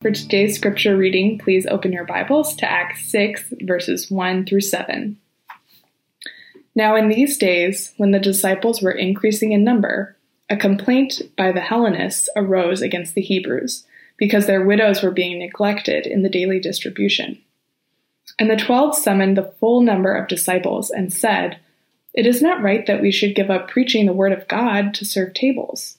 For today's scripture reading, please open your Bibles to Acts 6, verses 1 through 7. Now, in these days, when the disciples were increasing in number, a complaint by the Hellenists arose against the Hebrews, because their widows were being neglected in the daily distribution. And the twelve summoned the full number of disciples and said, It is not right that we should give up preaching the word of God to serve tables.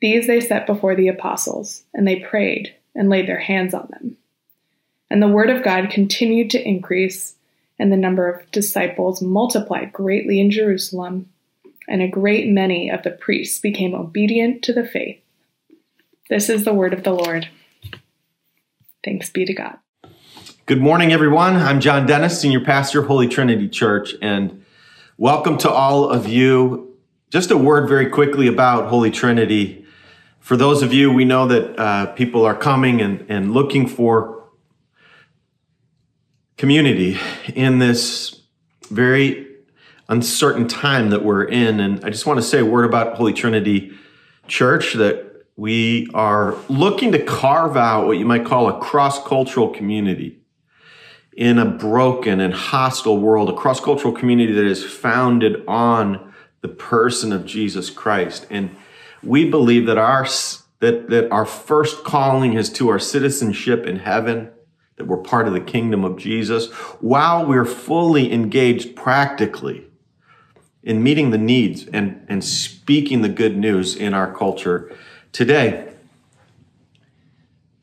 These they set before the apostles, and they prayed and laid their hands on them. And the word of God continued to increase, and the number of disciples multiplied greatly in Jerusalem, and a great many of the priests became obedient to the faith. This is the word of the Lord. Thanks be to God. Good morning, everyone. I'm Jon Dennis, Senior Pastor of Holy Trinity Church, and welcome to all of you. Just a word very quickly about Holy Trinity for those of you, we know that uh, people are coming and, and looking for community in this very uncertain time that we're in. And I just want to say a word about Holy Trinity Church that we are looking to carve out what you might call a cross cultural community in a broken and hostile world, a cross cultural community that is founded on the person of Jesus Christ. And we believe that our that that our first calling is to our citizenship in heaven that we're part of the kingdom of Jesus while we're fully engaged practically in meeting the needs and, and speaking the good news in our culture today.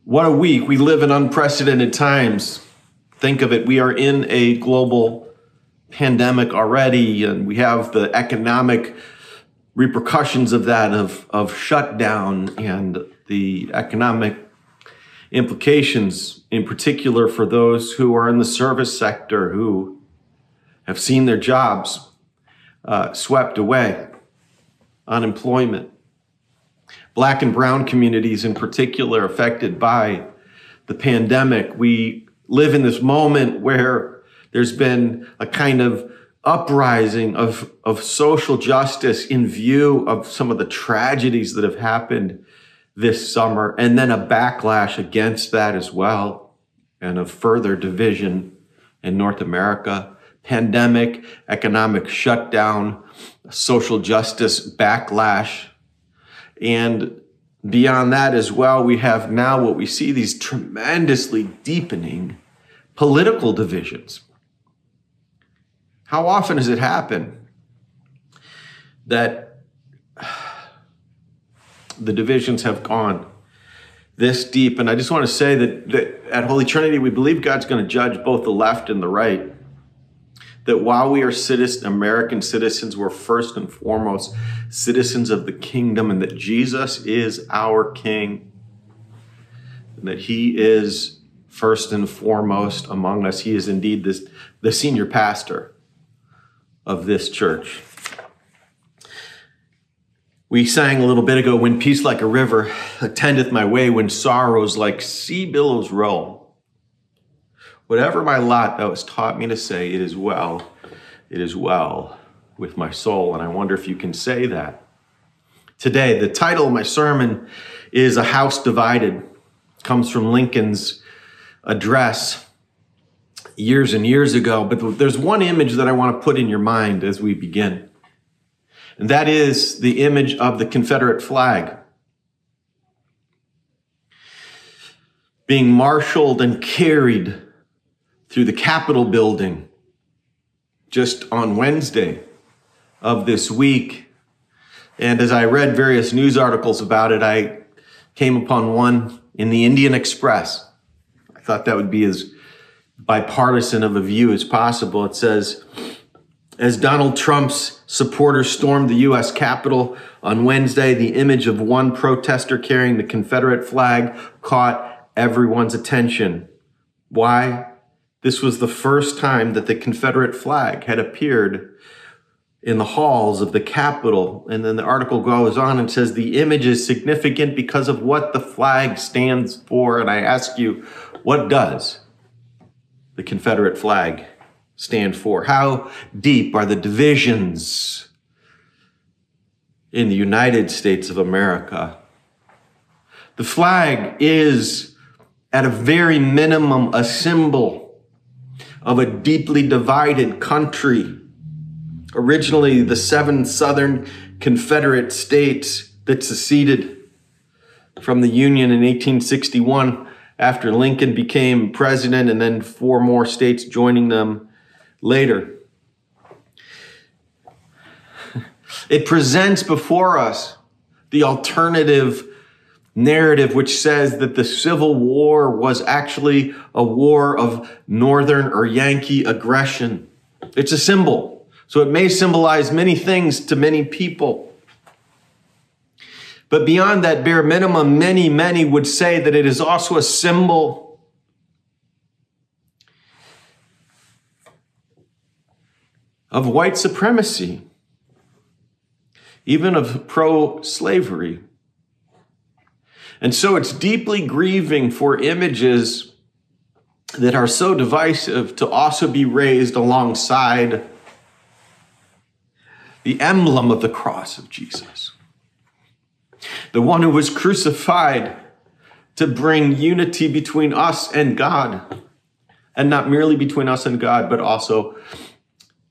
What a week. We live in unprecedented times. Think of it. We are in a global pandemic already, and we have the economic repercussions of that of, of shutdown and the economic implications, in particular for those who are in the service sector who have seen their jobs uh, swept away, unemployment. Black and brown communities, in particular, affected by the pandemic. We live in this moment where there's been a kind of uprising of, of social justice in view of some of the tragedies that have happened this summer, and then a backlash against that as well, and of further division in North America. Pandemic, economic shutdown, social justice backlash. And beyond that as well, we have now what we see these tremendously deepening political divisions how often does it happen that the divisions have gone this deep? And I just want to say that, that at Holy Trinity, we believe God's going to judge both the left and the right. That while we are citizen, American citizens, we're first and foremost citizens of the kingdom, and that Jesus is our King, and that He is first and foremost among us. He is indeed this, the senior pastor of this church. We sang a little bit ago, when peace like a river attendeth my way, when sorrows like sea billows roll. Whatever my lot thou hast taught me to say, it is well, it is well with my soul. And I wonder if you can say that. Today, the title of my sermon is A House Divided. It comes from Lincoln's address years and years ago, but there's one image that I want to put in your mind as we begin. And that is the image of the Confederate flag being marshaled and carried through the Capitol building just on Wednesday of this week. And as I read various news articles about it, I came upon one in the Indian Express. I thought that would be as bipartisan of a view as possible. It says, as Donald Trump's supporters stormed the U.S. Capitol on Wednesday, the image of one protester carrying the Confederate flag caught everyone's attention. Why? This was the first time that the Confederate flag had appeared in the halls of the Capitol. And then the article goes on and says the image is significant because of what the flag stands for. And I ask you, what does the Confederate flag stand for? How deep are the divisions in the United States of America? The flag is, at a very minimum, a symbol of a deeply divided country originally the seven southern Confederate states that seceded from the Union in 1861 after Lincoln became president, and then four more states joining them later. It presents before us the alternative narrative, which says that the Civil War was actually a war of Northern or Yankee aggression. It's a symbol. So it may symbolize many things to many people. But beyond that bare minimum, many, many would say that it is also a symbol of white supremacy, even of pro slavery. And so it's deeply grieving for images that are so divisive to also be raised alongside the emblem of the cross of Jesus. The one who was crucified to bring unity between us and God, and not merely between us and God, but also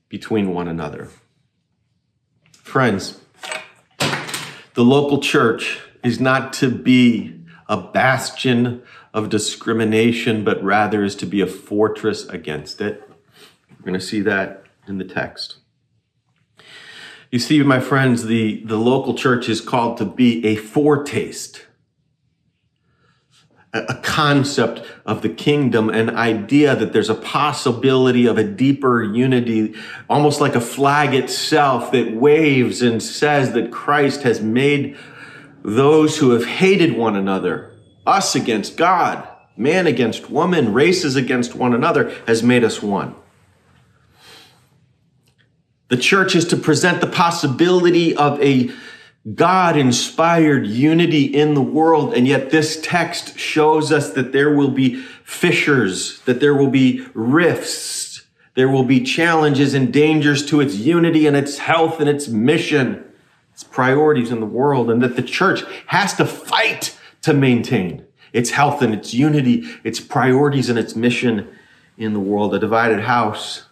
between one another. Friends, the local church is not to be a bastion of discrimination, but rather is to be a fortress against it. We're going to see that in the text. You see, my friends, the, the local church is called to be a foretaste, a, a concept of the kingdom, an idea that there's a possibility of a deeper unity, almost like a flag itself that waves and says that Christ has made those who have hated one another, us against God, man against woman, races against one another, has made us one. The church is to present the possibility of a God inspired unity in the world. And yet this text shows us that there will be fissures, that there will be rifts, there will be challenges and dangers to its unity and its health and its mission, its priorities in the world, and that the church has to fight to maintain its health and its unity, its priorities and its mission in the world. A divided house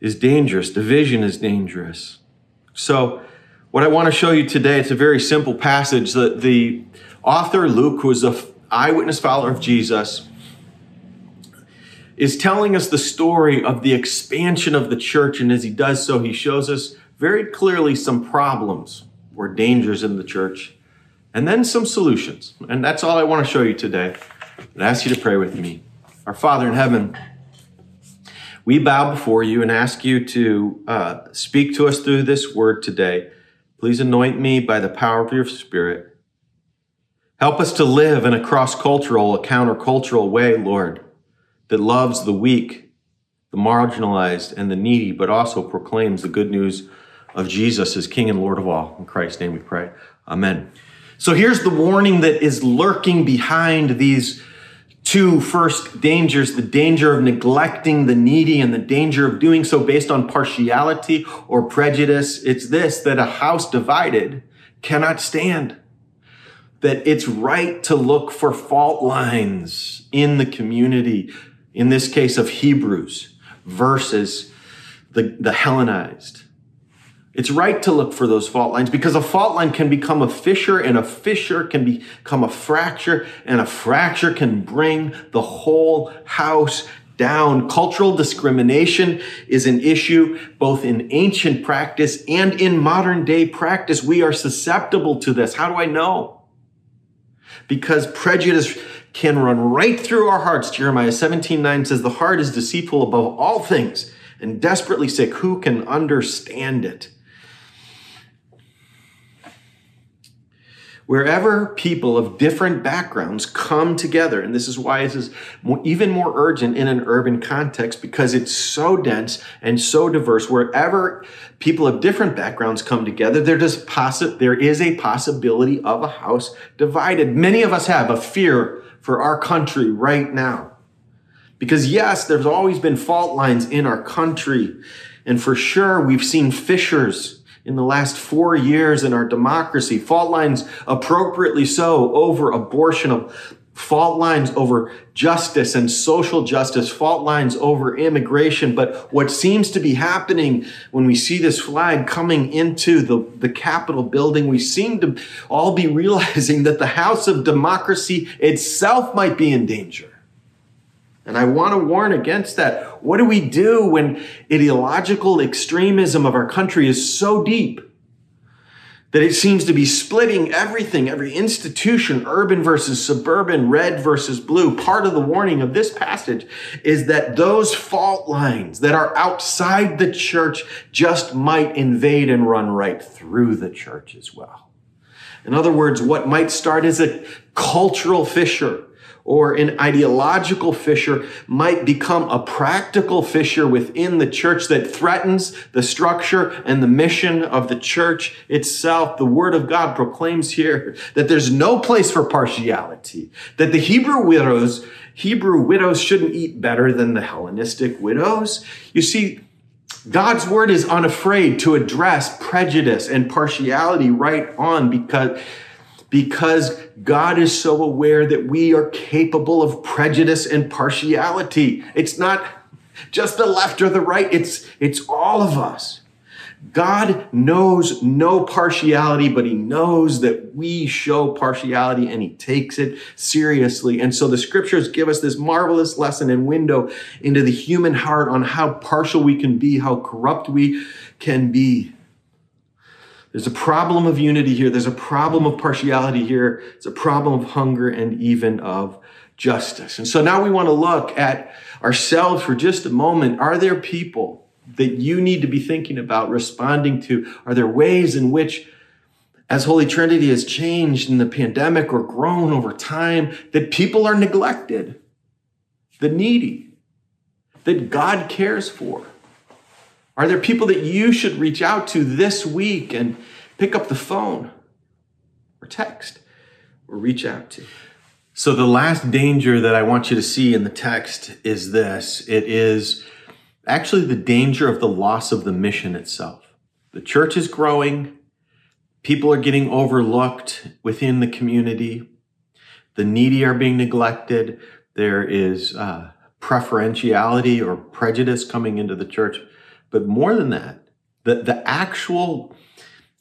is dangerous. Division is dangerous. So, what I want to show you today, it's a very simple passage that the author Luke, who is an eyewitness follower of Jesus, is telling us the story of the expansion of the church. And as he does so, he shows us very clearly some problems or dangers in the church, and then some solutions. And that's all I want to show you today. And ask you to pray with me. Our Father in heaven, we bow before you and ask you to uh, speak to us through this word today. Please anoint me by the power of your spirit. Help us to live in a cross cultural, a countercultural way, Lord, that loves the weak, the marginalized, and the needy, but also proclaims the good news of Jesus as King and Lord of all. In Christ's name we pray. Amen. So here's the warning that is lurking behind these Two, first dangers, the danger of neglecting the needy and the danger of doing so based on partiality or prejudice. It's this, that a house divided cannot stand. That it's right to look for fault lines in the community, in this case of Hebrews versus the, the Hellenized. It's right to look for those fault lines because a fault line can become a fissure and a fissure can become a fracture and a fracture can bring the whole house down. Cultural discrimination is an issue both in ancient practice and in modern day practice. We are susceptible to this. How do I know? Because prejudice can run right through our hearts. Jeremiah 17 9 says, The heart is deceitful above all things and desperately sick. Who can understand it? Wherever people of different backgrounds come together, and this is why this is even more urgent in an urban context because it's so dense and so diverse. Wherever people of different backgrounds come together, there, does possi- there is a possibility of a house divided. Many of us have a fear for our country right now. Because yes, there's always been fault lines in our country. And for sure, we've seen fissures in the last four years in our democracy, fault lines appropriately so over abortion, fault lines over justice and social justice, fault lines over immigration. But what seems to be happening when we see this flag coming into the, the Capitol building, we seem to all be realizing that the house of democracy itself might be in danger. And I want to warn against that. What do we do when ideological extremism of our country is so deep that it seems to be splitting everything, every institution, urban versus suburban, red versus blue? Part of the warning of this passage is that those fault lines that are outside the church just might invade and run right through the church as well. In other words, what might start as a cultural fissure or an ideological fissure might become a practical fissure within the church that threatens the structure and the mission of the church itself. The word of God proclaims here that there's no place for partiality, that the Hebrew widows, Hebrew widows shouldn't eat better than the Hellenistic widows. You see, God's word is unafraid to address prejudice and partiality right on because because God is so aware that we are capable of prejudice and partiality. It's not just the left or the right, it's, it's all of us. God knows no partiality, but he knows that we show partiality and he takes it seriously. And so the scriptures give us this marvelous lesson and window into the human heart on how partial we can be, how corrupt we can be. There's a problem of unity here. There's a problem of partiality here. It's a problem of hunger and even of justice. And so now we want to look at ourselves for just a moment. Are there people that you need to be thinking about responding to? Are there ways in which as Holy Trinity has changed in the pandemic or grown over time, that people are neglected, the needy, that God cares for? Are there people that you should reach out to this week and pick up the phone or text or reach out to? So, the last danger that I want you to see in the text is this it is actually the danger of the loss of the mission itself. The church is growing, people are getting overlooked within the community, the needy are being neglected, there is uh, preferentiality or prejudice coming into the church. But more than that, the, the actual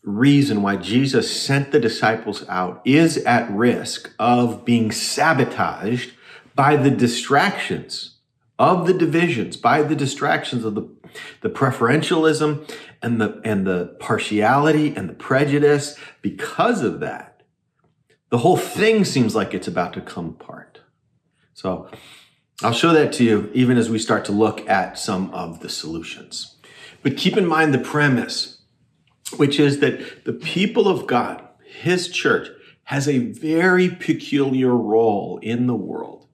reason why Jesus sent the disciples out is at risk of being sabotaged by the distractions of the divisions, by the distractions of the, the preferentialism and the, and the partiality and the prejudice. Because of that, the whole thing seems like it's about to come apart. So I'll show that to you even as we start to look at some of the solutions. But keep in mind the premise, which is that the people of God, his church, has a very peculiar role in the world,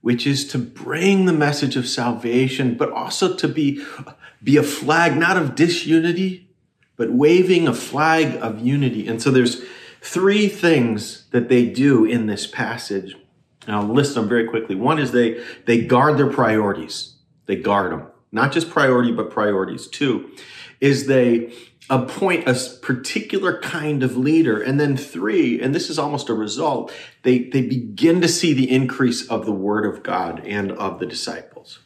which is to bring the message of salvation, but also to be, be a flag not of disunity, but waving a flag of unity. And so there's three things that they do in this passage. And I'll list them very quickly. One is they, they guard their priorities. They guard them not just priority, but priorities. Two is they appoint a particular kind of leader. And then three, and this is almost a result, they, they begin to see the increase of the word of God and of the disciples.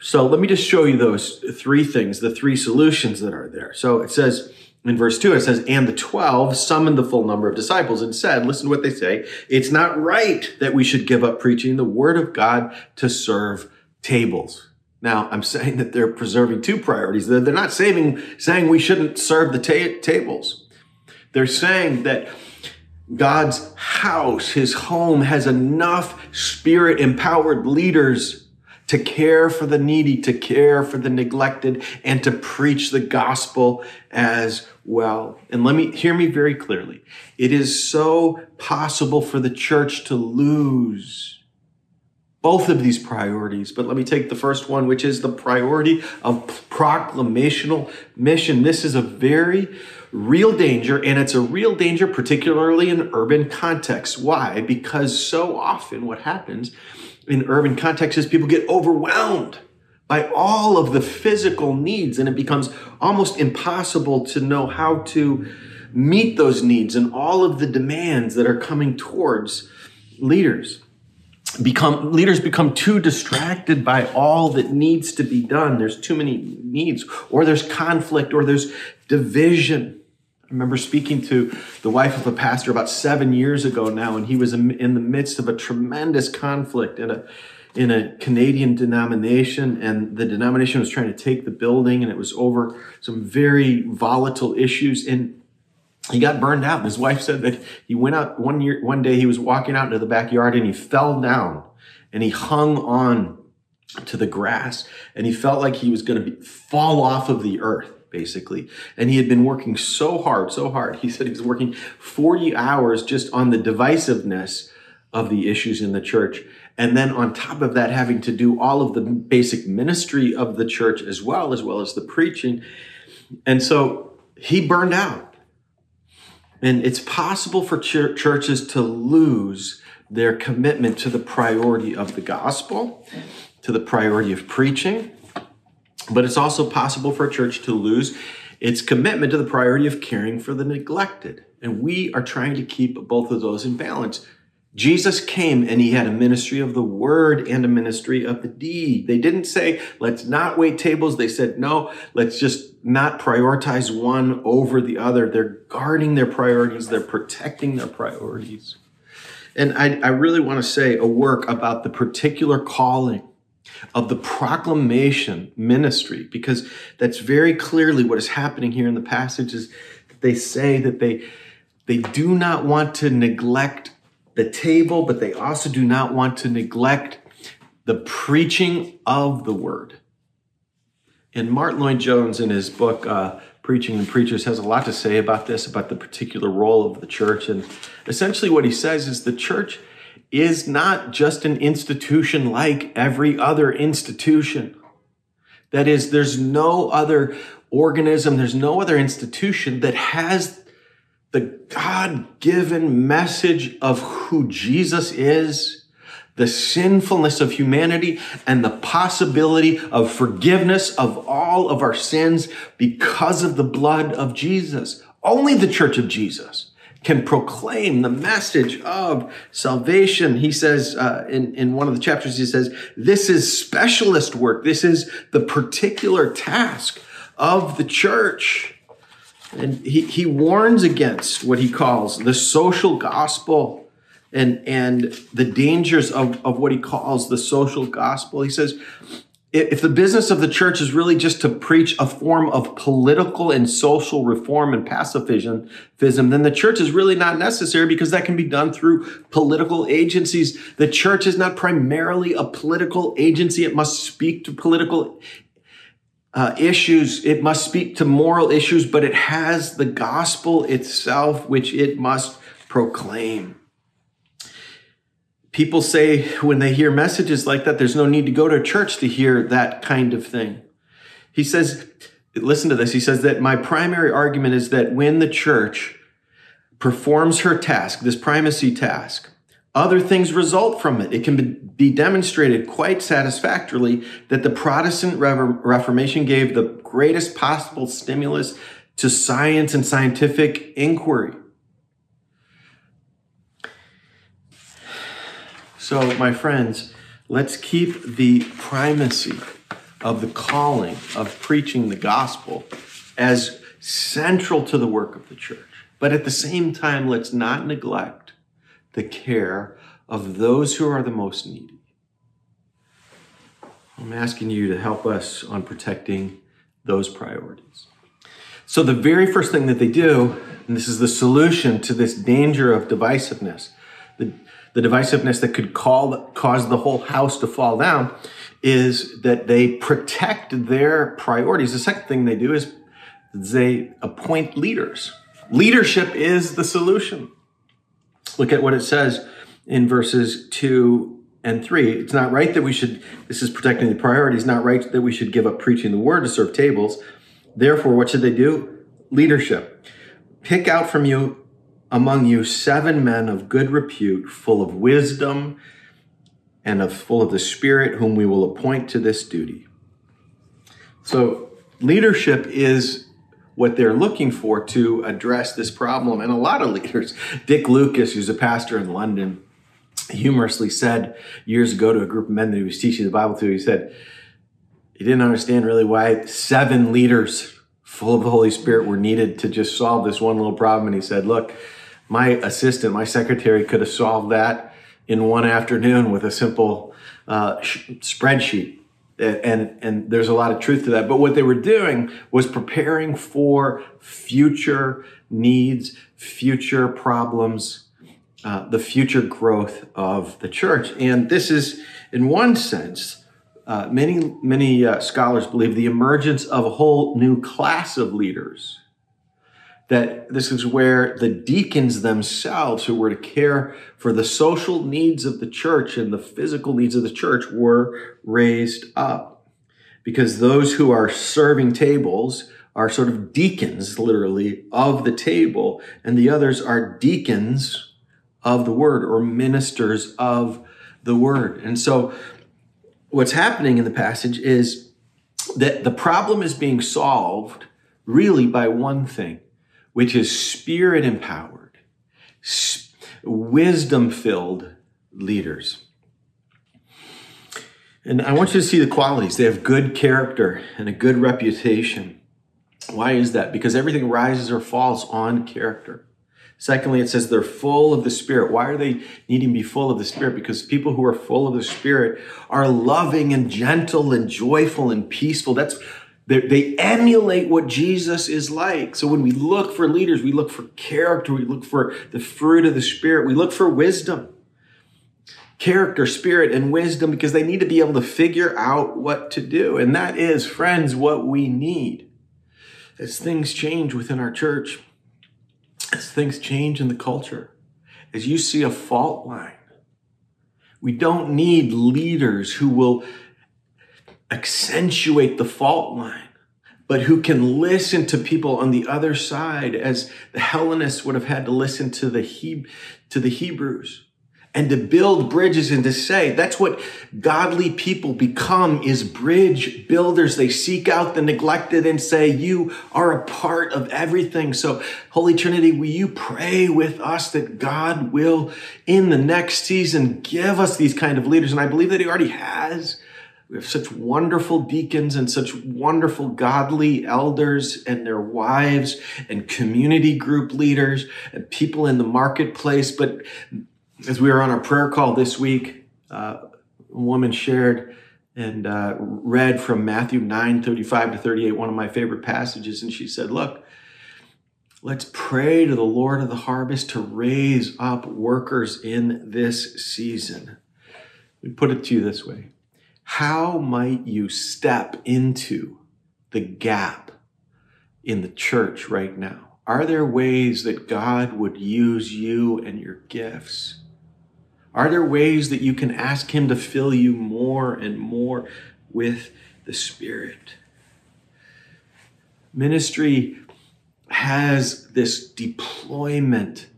So let me just show you those three things, the three solutions that are there. So it says, in verse 2, it says, And the 12 summoned the full number of disciples and said, Listen to what they say. It's not right that we should give up preaching the word of God to serve tables. Now, I'm saying that they're preserving two priorities. They're, they're not saving, saying we shouldn't serve the ta- tables. They're saying that God's house, his home, has enough spirit empowered leaders to care for the needy, to care for the neglected, and to preach the gospel as well. And let me hear me very clearly. It is so possible for the church to lose both of these priorities. But let me take the first one, which is the priority of proclamational mission. This is a very real danger, and it's a real danger, particularly in urban contexts. Why? Because so often what happens in urban contexts is people get overwhelmed by all of the physical needs, and it becomes almost impossible to know how to meet those needs and all of the demands that are coming towards leaders become leaders become too distracted by all that needs to be done. There's too many needs or there's conflict or there's division. I remember speaking to the wife of a pastor about seven years ago now and he was in the midst of a tremendous conflict in a in a canadian denomination and the denomination was trying to take the building and it was over some very volatile issues. And he got burned out. His wife said that he went out one year, one day he was walking out into the backyard and he fell down and he hung on to the grass and he felt like he was going to fall off of the earth basically. And he had been working so hard, so hard. He said he was working 40 hours just on the divisiveness of the issues in the church. And then on top of that, having to do all of the basic ministry of the church as well, as well as the preaching. And so he burned out and it's possible for ch- churches to lose their commitment to the priority of the gospel, to the priority of preaching. But it's also possible for a church to lose its commitment to the priority of caring for the neglected. And we are trying to keep both of those in balance. Jesus came and he had a ministry of the word and a ministry of the deed. They didn't say, let's not wait tables. They said, no, let's just not prioritize one over the other. They're guarding their priorities. They're protecting their priorities. And I, I really want to say a work about the particular calling of the proclamation ministry, because that's very clearly what is happening here in the passage is they say that they, they do not want to neglect the table, but they also do not want to neglect the preaching of the word. And Martyn Lloyd-Jones, in his book, uh, Preaching and Preachers, has a lot to say about this, about the particular role of the church. And essentially, what he says is the church is not just an institution like every other institution. That is, there's no other organism, there's no other institution that has the God given message of who Jesus is, the sinfulness of humanity, and the possibility of forgiveness of all of our sins because of the blood of Jesus. Only the church of Jesus can proclaim the message of salvation. He says uh, in, in one of the chapters, he says, This is specialist work. This is the particular task of the church. And he, he warns against what he calls the social gospel and, and the dangers of, of what he calls the social gospel. He says, if the business of the church is really just to preach a form of political and social reform and pacifism, then the church is really not necessary because that can be done through political agencies. The church is not primarily a political agency. It must speak to political uh, issues. It must speak to moral issues, but it has the gospel itself, which it must proclaim. People say when they hear messages like that, there's no need to go to church to hear that kind of thing. He says, listen to this. He says that my primary argument is that when the church performs her task, this primacy task, other things result from it. It can be demonstrated quite satisfactorily that the Protestant Reformation gave the greatest possible stimulus to science and scientific inquiry. So, my friends, let's keep the primacy of the calling of preaching the gospel as central to the work of the church. But at the same time, let's not neglect the care of those who are the most needy. I'm asking you to help us on protecting those priorities. So, the very first thing that they do, and this is the solution to this danger of divisiveness, the, the divisiveness that could call, cause the whole house to fall down is that they protect their priorities. The second thing they do is they appoint leaders. Leadership is the solution. Look at what it says in verses 2 and 3. It's not right that we should, this is protecting the priorities, not right that we should give up preaching the word to serve tables. Therefore, what should they do? Leadership. Pick out from you among you seven men of good repute, full of wisdom and of full of the Spirit, whom we will appoint to this duty. So, leadership is what they're looking for to address this problem. And a lot of leaders, Dick Lucas, who's a pastor in London, humorously said years ago to a group of men that he was teaching the Bible to, he said, he didn't understand really why seven leaders full of the Holy Spirit were needed to just solve this one little problem. And he said, look, my assistant, my secretary could have solved that in one afternoon with a simple uh, sh- spreadsheet. And, and there's a lot of truth to that. But what they were doing was preparing for future needs, future problems, uh, the future growth of the church. And this is, in one sense, uh, many many uh, scholars believe the emergence of a whole new class of leaders that this is where the deacons themselves, who were to care for the social needs of the church and the physical needs of the church, were raised up. Because those who are serving tables are sort of deacons, literally, of the table, and the others are deacons of the word or ministers of the word. And so, what's happening in the passage is that the problem is being solved really by one thing which is spirit empowered, wisdom filled leaders. And I want you to see the qualities. They have good character and a good reputation. Why is that? Because everything rises or falls on character. Secondly, it says they're full of the Spirit. Why are they needing to be full of the Spirit? Because people who are full of the Spirit are loving and gentle and joyful and peaceful. That's they, they emulate what Jesus is like. So when we look for leaders, we look for character, we look for the fruit of the Spirit, we look for wisdom. Character, spirit, and wisdom because they need to be able to figure out what to do. And that is, friends, what we need. As things change within our church, as things change in the culture, as you see a fault line, we don't need leaders who will accentuate the fault line, but who can listen to people on the other side as the Hellenists would have had to listen to the, he- to the Hebrews. And to build bridges and to say that's what godly people become is bridge builders. They seek out the neglected and say you are a part of everything. So holy trinity will you pray with us that god will in the next season give us these kind of leaders? And i believe that he already has we have such wonderful deacons and such wonderful godly elders and their wives and community group leaders and people in the marketplace. But as we were on our prayer call this week, uh, a woman shared and uh, read from Matthew 9 35 to 38, one of my favorite passages. And she said, Look, let's pray to the Lord of the harvest to raise up workers in this season. We put it to you this way how might you step into the gap in the church right now? Are there ways that God would use you and your gifts? Are there ways that you can ask Him to fill you more and more with the Spirit? Ministry has this deployment,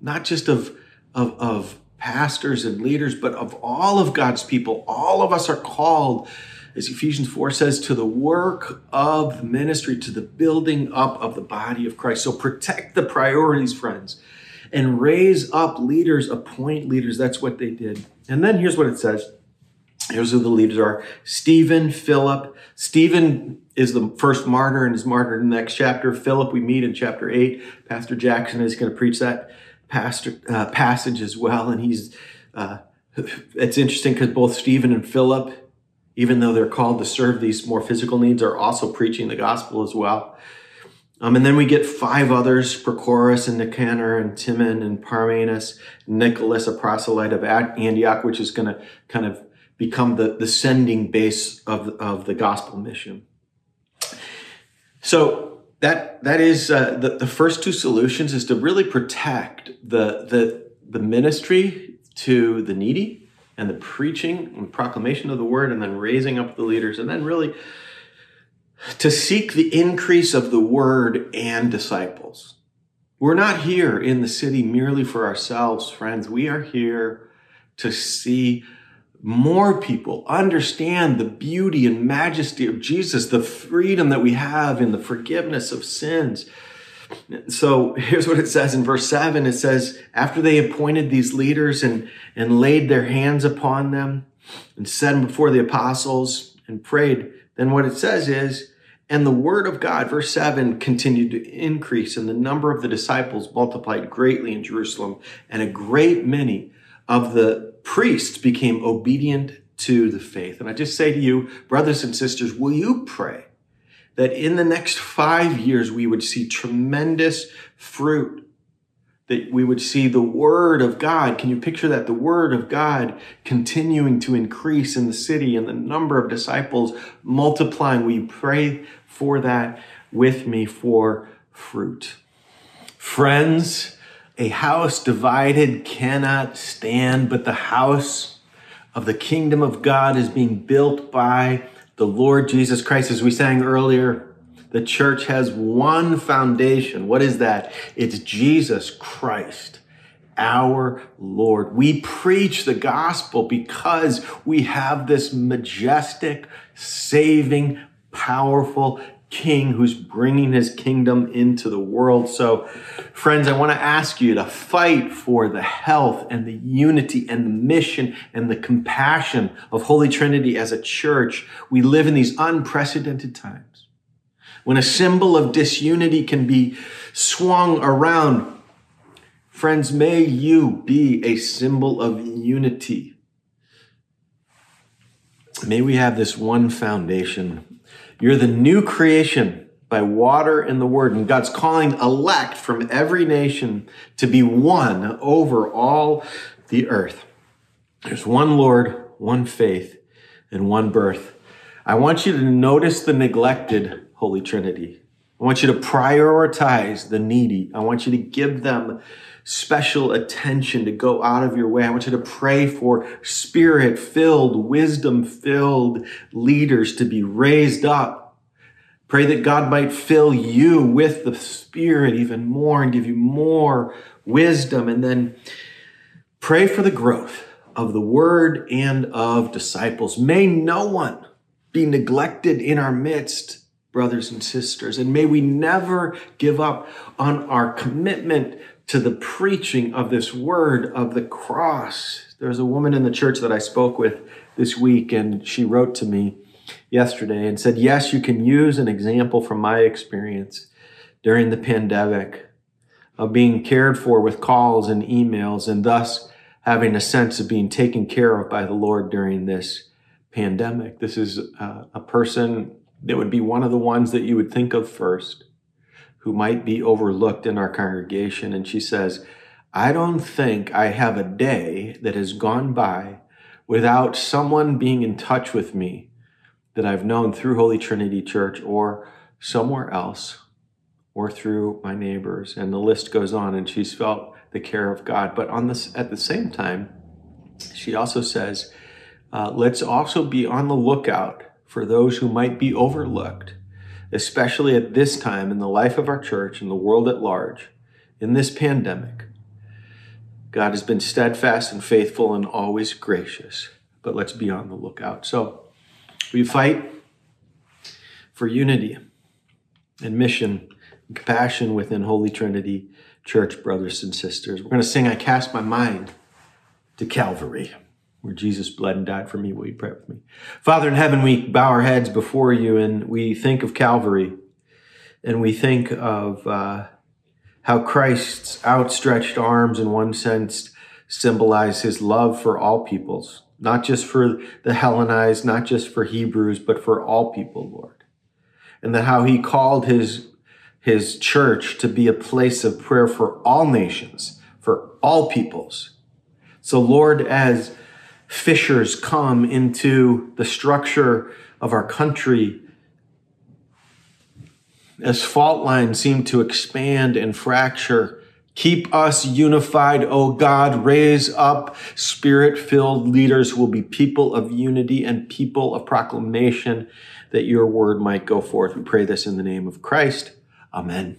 not just of, of, of pastors and leaders, but of all of God's people. All of us are called, as Ephesians 4 says, to the work of ministry, to the building up of the body of Christ. So protect the priorities, friends, and raise up leaders, appoint leaders. That's what they did. And then here's what it says. Here's who the leaders are Stephen, Philip. Stephen is the first martyr and is martyred in the next chapter. Philip, we meet in chapter 8. Pastor Jackson is going to preach that pastor, uh, passage as well. And he's, uh, it's interesting because both Stephen and Philip, even though they're called to serve these more physical needs, are also preaching the gospel as well. Um, and then we get five others, Prochorus and Nicanor and Timon and Parmenas, Nicholas, a proselyte of Antioch, which is going to kind of become the, the sending base of, of the gospel mission. So that that is uh, the, the first two solutions is to really protect the, the, the ministry to the needy and the preaching and proclamation of the word and then raising up the leaders and then really to seek the increase of the word and disciples. We're not here in the city merely for ourselves, friends. We are here to see more people understand the beauty and majesty of Jesus, the freedom that we have in the forgiveness of sins. So here's what it says in verse 7 it says, After they appointed these leaders and, and laid their hands upon them and set them before the apostles and prayed, then what it says is, and the word of God, verse 7, continued to increase, and the number of the disciples multiplied greatly in Jerusalem, and a great many of the priests became obedient to the faith. And I just say to you, brothers and sisters, will you pray that in the next five years we would see tremendous fruit? That we would see the Word of God. Can you picture that? The Word of God continuing to increase in the city and the number of disciples multiplying. We pray for that with me for fruit. Friends, a house divided cannot stand, but the house of the kingdom of God is being built by the Lord Jesus Christ. As we sang earlier, the church has one foundation. What is that? It's Jesus Christ, our Lord. We preach the gospel because we have this majestic, saving, powerful, king who's bringing his kingdom into the world. So, friends, I want to ask you to fight for the health and the unity and the mission and the compassion of Holy Trinity as a church. We live in these unprecedented times when a symbol of disunity can be swung around. Friends, may you be a symbol of unity. May we have this one foundation you're the new creation by water and the word. And God's calling elect from every nation to be one over all the earth. There's one Lord, one faith, and one birth. I want you to notice the neglected Holy Trinity. I want you to prioritize the needy. I want you to give them special attention to go out of your way. I want you to pray for spirit filled, wisdom filled leaders to be raised up. Pray that God might fill you with the spirit even more and give you more wisdom. And then pray for the growth of the word and of disciples. May no one be neglected in our midst brothers and sisters. And may we never give up on our commitment to the preaching of this word of the cross. There's a woman in the church that I spoke with this week, and she wrote to me yesterday and said, Yes, you can use an example from my experience during the pandemic of being cared for with calls and emails, and thus having a sense of being taken care of by the Lord during this pandemic. This is a, a person that would be one of the ones that you would think of first who might be overlooked in our congregation. And she says, I don't think I have a day that has gone by without someone being in touch with me that I've known through Holy Trinity Church or somewhere else or through my neighbors. And the list goes on, and she's felt the care of God. But on this, at the same time, she also says, uh, let's also be on the lookout for those who might be overlooked especially at this time in the life of our church and the world at large, in this pandemic. God has been steadfast and faithful and always gracious, but let's be on the lookout. So we fight for unity and mission and compassion within Holy Trinity Church, brothers and sisters. We're going to sing I Cast My Mind to Calvary where Jesus bled and died for me. Will you pray with me? Father in heaven, we bow our heads before you and we think of Calvary and we think of uh, how Christ's outstretched arms, in one sense, symbolize his love for all peoples, not just for the Hellenized, not just for Hebrews, but for all people, Lord. And that how he called his his church to be a place of prayer for all nations, for all peoples. So, Lord, as fissures come into the structure of our country, as fault lines seem to expand and fracture, keep us unified, O God. Raise up spirit filled leaders who will be people of unity and people of proclamation that your word might go forth. We pray this in the name of Christ. Amen.